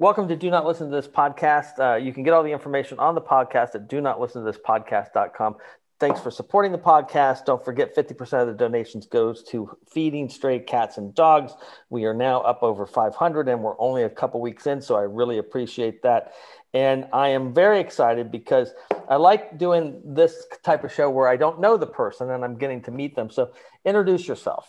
Welcome to Do Not Listen to This podcast. Uh, you can get all the information on the podcast at do not listen to this podcast.com. Thanks for supporting the podcast. Don't forget 50% of the donations goes to feeding stray cats and dogs. We are now up over 500 and we're only a couple weeks in, so I really appreciate that. And I am very excited because I like doing this type of show where I don't know the person and I'm getting to meet them. So introduce yourself.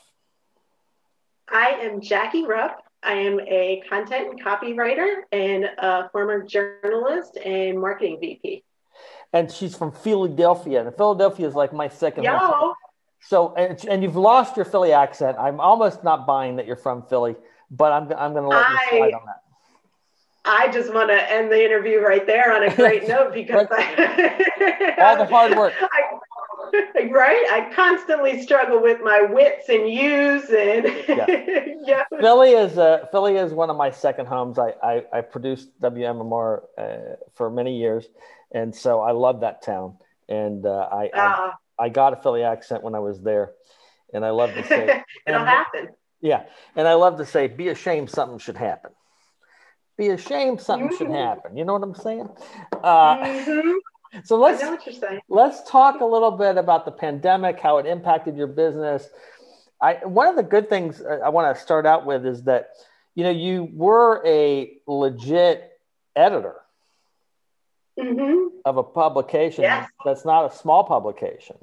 I am Jackie Rupp. I am a content and copywriter and a former journalist and marketing VP. And she's from Philadelphia, and Philadelphia is like my second. Yo. Home. So, and, and you've lost your Philly accent. I'm almost not buying that you're from Philly, but I'm, I'm going to let you slide on that. I just want to end the interview right there on a great note because I, all the hard work. I, right? I constantly struggle with my wits and use and yeah. yeah. Philly is uh, Philly is one of my second homes. I I, I produced WMMR uh, for many years, and so I love that town. And uh, I, I, ah. I got a Philly accent when I was there, and I love to say it'll and, happen. Yeah, and I love to say, "Be ashamed, something should happen." Be ashamed, something mm-hmm. should happen. You know what I'm saying? Uh, mm-hmm. So let's let's talk a little bit about the pandemic, how it impacted your business. I one of the good things I want to start out with is that you know you were a legit editor mm-hmm. of a publication yes. that's not a small publication,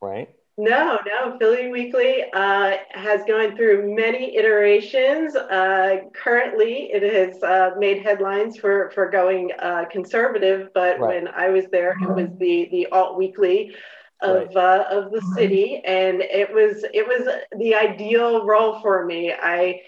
right? No, no. Philly Weekly uh, has gone through many iterations. Uh, currently, it has uh, made headlines for for going uh, conservative, but right. when I was there, it was the the alt weekly of right. Uh, of the city, and it was it was the ideal role for me. I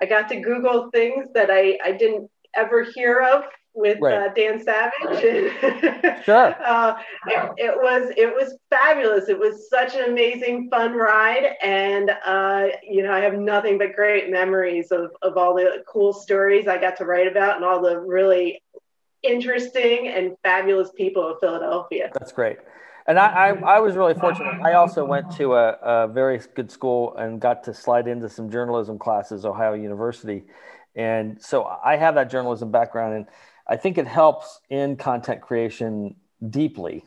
I got to Google things that I I didn't ever hear of with right. uh, Dan Savage. sure. Uh, it, it, was it was fabulous. It was such an amazing, fun ride, and uh, you know I have nothing but great memories of of all the cool stories I got to write about and all the really interesting and fabulous people of Philadelphia. That's great. And I, I, I, was really fortunate. I also went to a, a very good school and got to slide into some journalism classes, Ohio University. And so I have that journalism background. And I think it helps in content creation deeply.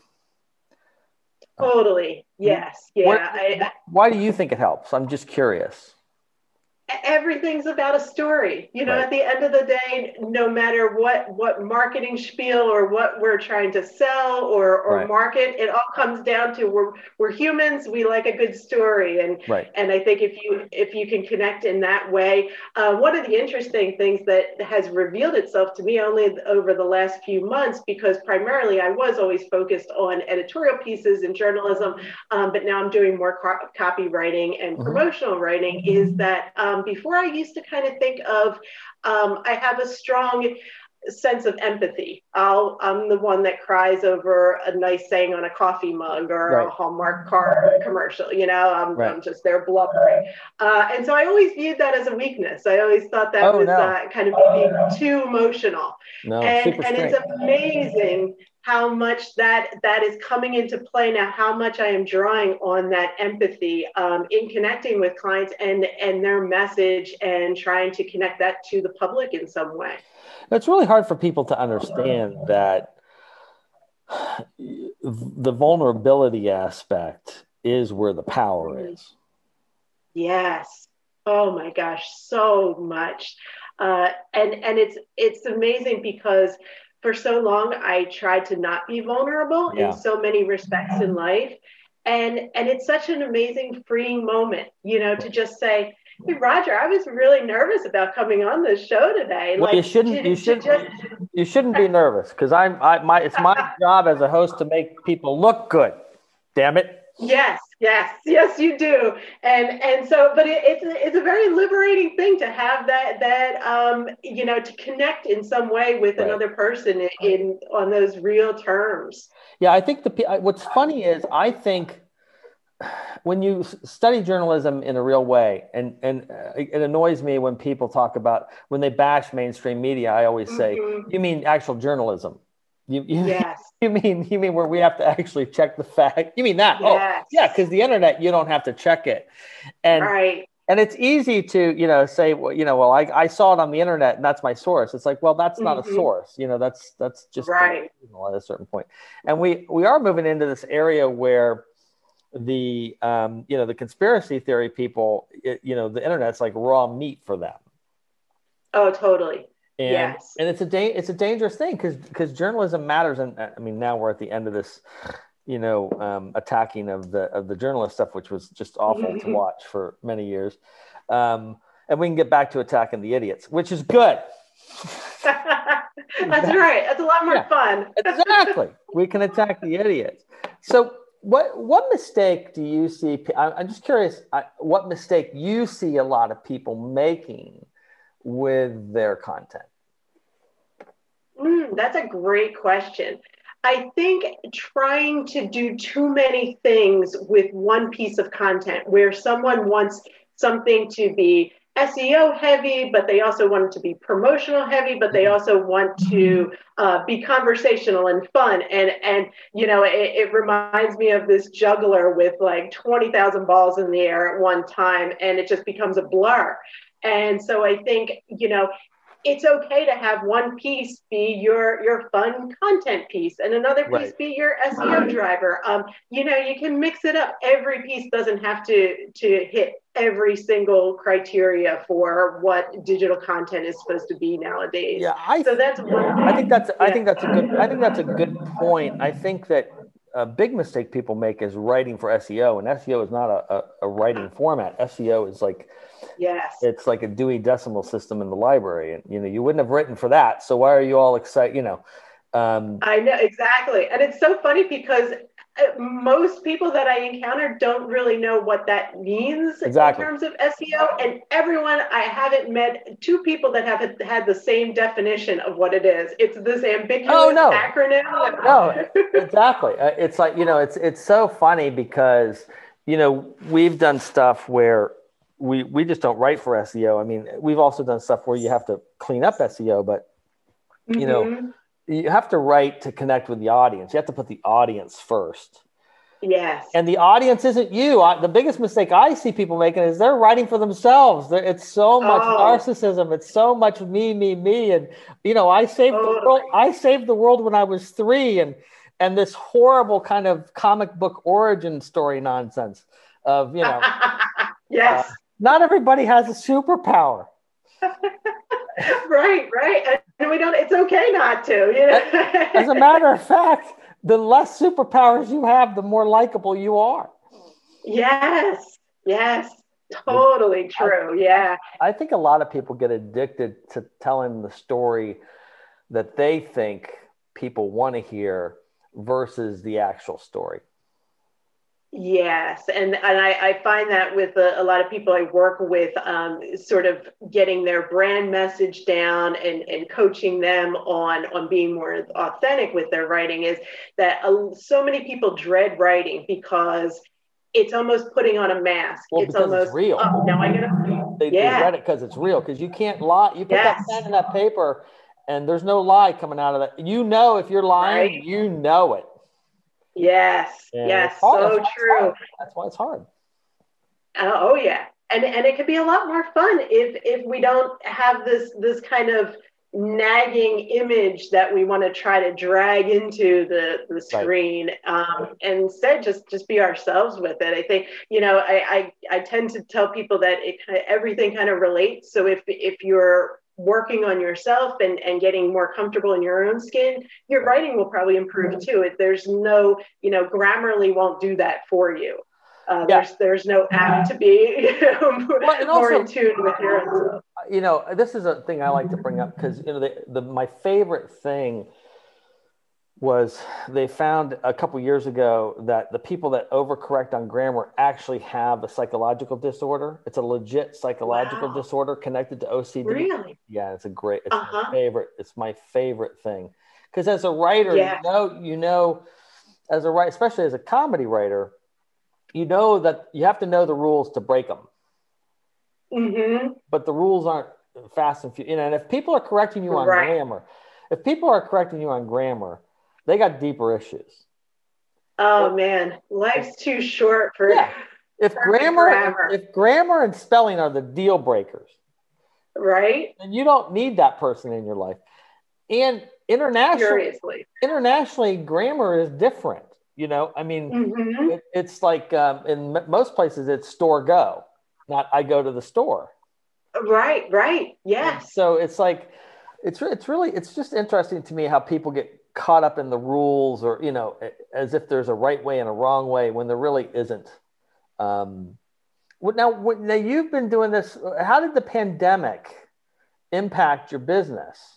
Totally. Yes. Yeah. What, I, why do you think it helps? I'm just curious everything's about a story you know right. at the end of the day no matter what what marketing spiel or what we're trying to sell or or right. market it all comes down to we're we're humans we like a good story and right. and i think if you if you can connect in that way uh, one of the interesting things that has revealed itself to me only over the last few months because primarily i was always focused on editorial pieces and journalism um, but now i'm doing more co- copywriting and mm-hmm. promotional writing is that um, um, before I used to kind of think of, um, I have a strong sense of empathy. I'll, I'm the one that cries over a nice saying on a coffee mug or right. a Hallmark car commercial. You know, I'm, right. I'm just there blubbering. Uh, and so I always viewed that as a weakness. I always thought that oh, was no. uh, kind of being too emotional. No, and, and it's amazing how much that that is coming into play. Now how much i am drawing on that empathy um, in connecting with clients and and their message and trying to connect that to the public in some way. It's really hard for people to understand that the vulnerability aspect is where the power mm-hmm. is. Yes. Oh my gosh so much. Uh, and and it's it's amazing because for so long I tried to not be vulnerable yeah. in so many respects in life. And and it's such an amazing freeing moment, you know, to just say, Hey Roger, I was really nervous about coming on this show today. Well, like, you shouldn't to, you shouldn't just... you shouldn't be nervous because I'm I my it's my job as a host to make people look good. Damn it. Yes, yes, yes, you do, and and so, but it, it's it's a very liberating thing to have that that um you know to connect in some way with right. another person in, in on those real terms. Yeah, I think the what's funny is I think when you study journalism in a real way, and and uh, it annoys me when people talk about when they bash mainstream media. I always say, mm-hmm. "You mean actual journalism?" You, you, yes. you mean you mean where we have to actually check the fact? You mean that? Oh, yes. Oh, yeah, because the internet you don't have to check it, and right. and it's easy to you know say well you know well I, I saw it on the internet and that's my source it's like well that's not mm-hmm. a source you know that's that's just right at a certain point. point and we we are moving into this area where the um, you know the conspiracy theory people it, you know the internet's like raw meat for them oh totally and, yes and it's a da- it's a dangerous thing because because journalism matters and i mean now we're at the end of this you know, um, attacking of the of the journalist stuff, which was just awful to mm-hmm. watch for many years. Um, and we can get back to attacking the idiots, which is good. That's right. That's a lot more yeah, fun. exactly. We can attack the idiots. So, what what mistake do you see? I'm just curious. What mistake you see a lot of people making with their content? Mm, that's a great question. I think trying to do too many things with one piece of content where someone wants something to be SEO heavy, but they also want it to be promotional heavy, but they also want to uh, be conversational and fun. And and you know, it, it reminds me of this juggler with like twenty thousand balls in the air at one time, and it just becomes a blur. And so I think you know it's okay to have one piece be your your fun content piece and another piece right. be your SEO driver. Um, you know, you can mix it up. Every piece doesn't have to to hit every single criteria for what digital content is supposed to be nowadays. Yeah, I, so that's one. I think that's I think that's a good I think that's a good point. I think that a big mistake people make is writing for SEO, and SEO is not a, a, a writing format. SEO is like Yes. It's like a Dewey Decimal System in the library. And, you know, you wouldn't have written for that. So why are you all excited? You know, um, I know exactly. And it's so funny because most people that I encounter don't really know what that means exactly. in terms of SEO. And everyone, I haven't met two people that have had the same definition of what it is. It's this ambiguous oh, no. acronym. No, exactly. Uh, it's like, you know, it's, it's so funny because, you know, we've done stuff where we we just don't write for SEO. I mean, we've also done stuff where you have to clean up SEO, but you mm-hmm. know, you have to write to connect with the audience. You have to put the audience first. Yes. And the audience isn't you. I, the biggest mistake I see people making is they're writing for themselves. They're, it's so much oh. narcissism. It's so much me, me, me. And you know, I saved oh. the world. I saved the world when I was three, and and this horrible kind of comic book origin story nonsense of you know. yes. Uh, not everybody has a superpower. right, right. And we don't, it's okay not to, you know. As a matter of fact, the less superpowers you have, the more likable you are. Yes, yes, totally true. I, yeah. I think a lot of people get addicted to telling the story that they think people want to hear versus the actual story. Yes, and and I, I find that with a, a, lot of people I work with, um, sort of getting their brand message down and, and coaching them on on being more authentic with their writing is that uh, so many people dread writing because it's almost putting on a mask. Well, it's almost it's real. Oh, now I gotta. They, yeah. they dread it because it's real. Because you can't lie. You put yes. that pen in that paper, and there's no lie coming out of that. You know if you're lying, right. you know it. Yes, and yes, so That's true. That's why it's hard. Uh, oh yeah, and and it could be a lot more fun if if we don't have this this kind of nagging image that we want to try to drag into the, the screen right. um, and instead just just be ourselves with it i think you know I, I i tend to tell people that it kind of everything kind of relates so if if you're working on yourself and, and getting more comfortable in your own skin, your writing will probably improve too. If there's no, you know, Grammarly won't do that for you. Uh, yeah. There's there's no app to be you know, well, more also, in tune with your. You know, this is a thing I like to bring up because you know the, the my favorite thing was they found a couple years ago that the people that overcorrect on grammar actually have a psychological disorder. It's a legit psychological wow. disorder connected to OCD. Really? Yeah, it's a great. It's uh-huh. my favorite. It's my favorite thing because as a writer, yeah. you know, you know, as a writer, especially as a comedy writer, you know that you have to know the rules to break them. Mm-hmm. But the rules aren't fast and few. You know, and if people are correcting you on right. grammar, if people are correcting you on grammar they got deeper issues. Oh man, life's too short for. Yeah. if grammar, grammar, if grammar and spelling are the deal breakers, right? And you don't need that person in your life. And internationally, Seriously. internationally, grammar is different. You know, I mean, mm-hmm. it, it's like um, in m- most places, it's store go, not I go to the store. Right, right, yes. And so it's like, it's it's really it's just interesting to me how people get caught up in the rules or you know as if there's a right way and a wrong way when there really isn't. Um, now, now you've been doing this. How did the pandemic impact your business?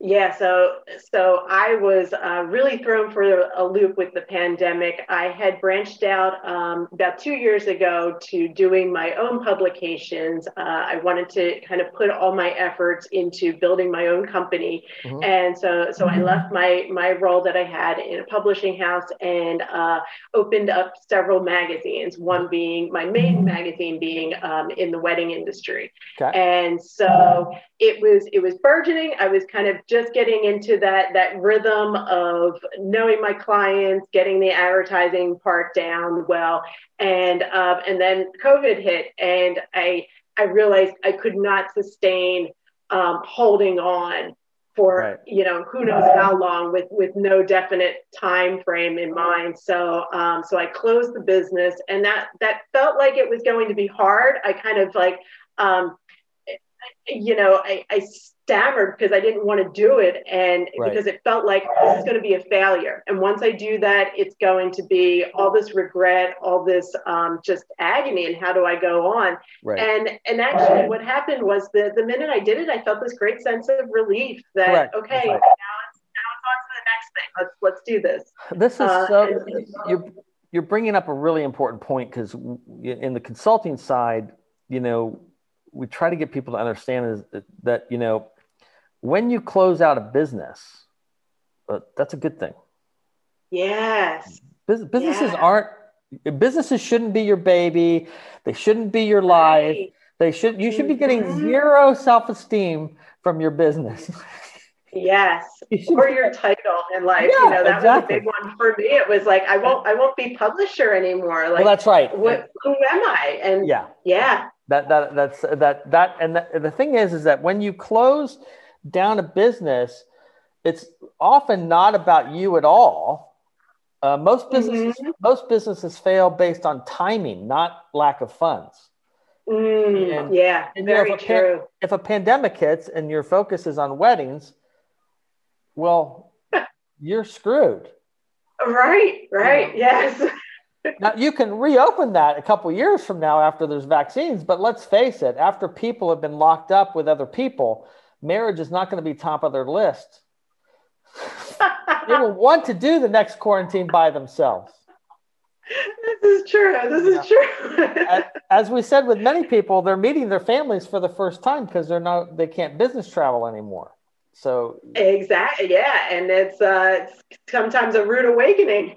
Yeah, so so I was uh, really thrown for a loop with the pandemic. I had branched out um, about two years ago to doing my own publications. Uh, I wanted to kind of put all my efforts into building my own company, mm-hmm. and so so I left my my role that I had in a publishing house and uh, opened up several magazines. One being my main magazine being um, in the wedding industry, okay. and so it was it was burgeoning. I was kind of just getting into that that rhythm of knowing my clients, getting the advertising part down well, and uh, and then COVID hit, and I I realized I could not sustain um, holding on for right. you know who knows how long with with no definite time frame in mind so um, so i closed the business and that that felt like it was going to be hard i kind of like um, you know I, I stammered because I didn't want to do it and right. because it felt like this is going to be a failure. And once I do that, it's going to be all this regret, all this um, just agony. And how do I go on? Right. And and actually, what happened was the the minute I did it, I felt this great sense of relief that Correct. okay, now it's now it's on to the next thing. Let's let's do this. This is uh, so and, you're you're bringing up a really important point because in the consulting side, you know. We try to get people to understand is that you know when you close out a business, uh, that's a good thing. Yes. Bus- businesses yeah. aren't businesses shouldn't be your baby. They shouldn't be your life. Right. They should you should be getting mm-hmm. zero self-esteem from your business. Yes. or your title in life. Yeah, you know, that exactly. was a big one for me. It was like I won't I won't be publisher anymore. Like well, that's right. What, who am I? And yeah. Yeah. That that that's that that and the, the thing is is that when you close down a business, it's often not about you at all. Uh, most businesses mm-hmm. most businesses fail based on timing, not lack of funds. Mm, and, yeah, and, very you know, if true. A, if a pandemic hits and your focus is on weddings, well, you're screwed. Right, right, yes. Now you can reopen that a couple years from now after there's vaccines, but let's face it, after people have been locked up with other people, marriage is not going to be top of their list. they will want to do the next quarantine by themselves. This is true. This is true. as, as we said with many people, they're meeting their families for the first time because they're not they can't business travel anymore. So exactly, yeah, and it's uh, it's sometimes a rude awakening.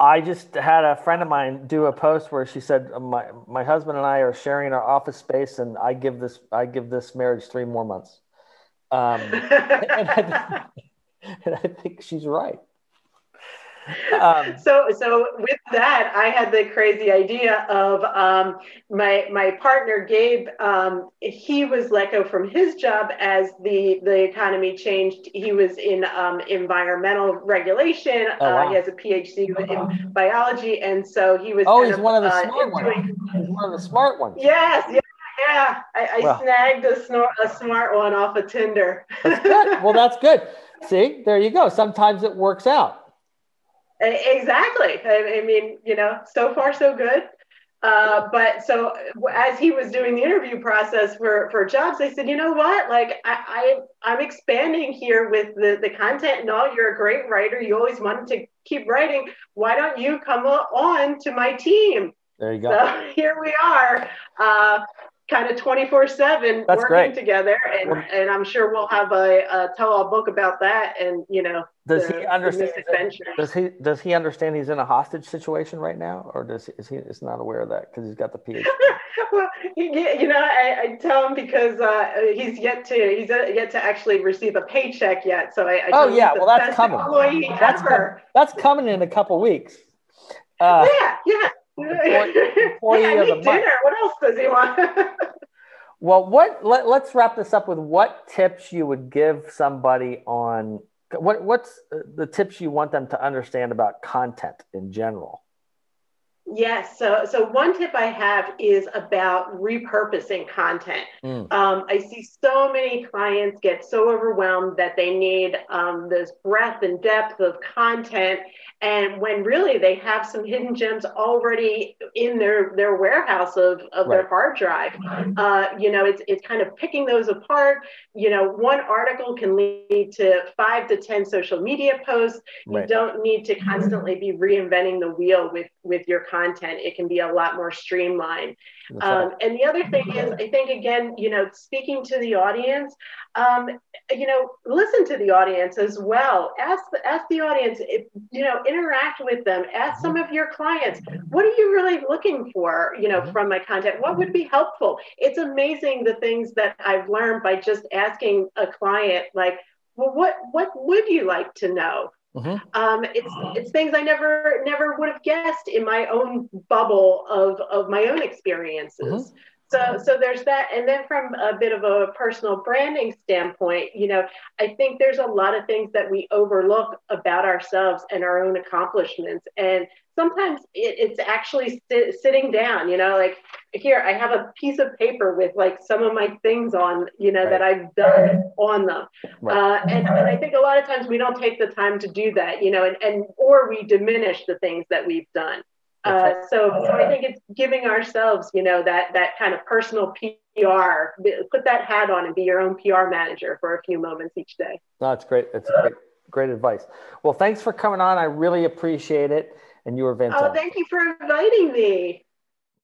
I just had a friend of mine do a post where she said my my husband and I are sharing our office space, and I give this I give this marriage three more months. Um, and, I, and I think she's right. Um, so so with that i had the crazy idea of um, my my partner gabe um, he was let go from his job as the the economy changed he was in um, environmental regulation oh, wow. uh, he has a phd in biology and so he was oh he's of, one of the uh, smart ones he's one of the smart ones yes yes yeah, I, I well, snagged a, snor- a smart one off of Tinder. that's good. Well, that's good. See, there you go. Sometimes it works out. Exactly. I, I mean, you know, so far so good. Uh, but so as he was doing the interview process for, for jobs, I said, you know what? Like I, I I'm expanding here with the, the content and all. You're a great writer. You always wanted to keep writing. Why don't you come on to my team? There you go. So here we are. Uh, kind of 24 7 working great. together and, and i'm sure we'll have a, a tell-all book about that and you know does the, he understand does he does he understand he's in a hostage situation right now or does he is he is not aware of that because he's got the phd well he, you know I, I tell him because uh, he's yet to he's yet to actually receive a paycheck yet so i, I oh yeah well that's coming. that's, com- that's coming in a couple weeks. Uh, yeah, yeah. Employee, hey, I need dinner. Month. What else does he want? well, what? Let, let's wrap this up with what tips you would give somebody on what? What's uh, the tips you want them to understand about content in general? Yes. So, so one tip I have is about repurposing content. Mm. Um, I see so many clients get so overwhelmed that they need um, this breadth and depth of content, and when really they have some hidden gems already in their their warehouse of, of right. their hard drive. Uh, you know, it's it's kind of picking those apart. You know, one article can lead to five to ten social media posts. Right. You don't need to constantly be reinventing the wheel with with your content content, it can be a lot more streamlined. Um, and the other thing is, I think, again, you know, speaking to the audience, um, you know, listen to the audience as well. Ask the, ask the audience, if, you know, interact with them. Ask some of your clients, what are you really looking for, you know, mm-hmm. from my content? What would be helpful? It's amazing the things that I've learned by just asking a client, like, well, what what would you like to know? Mm-hmm. Um, it's it's things I never never would have guessed in my own bubble of of my own experiences. Mm-hmm. So so there's that, and then from a bit of a personal branding standpoint, you know, I think there's a lot of things that we overlook about ourselves and our own accomplishments, and sometimes it, it's actually sit, sitting down you know like here i have a piece of paper with like some of my things on you know right. that i've done on them right. uh, and, and i think a lot of times we don't take the time to do that you know and, and or we diminish the things that we've done uh, so, so I think it's giving ourselves, you know, that that kind of personal PR. Put that hat on and be your own PR manager for a few moments each day. No, that's great. That's great, great advice. Well, thanks for coming on. I really appreciate it and you were oh, fantastic. Oh, thank you for inviting me.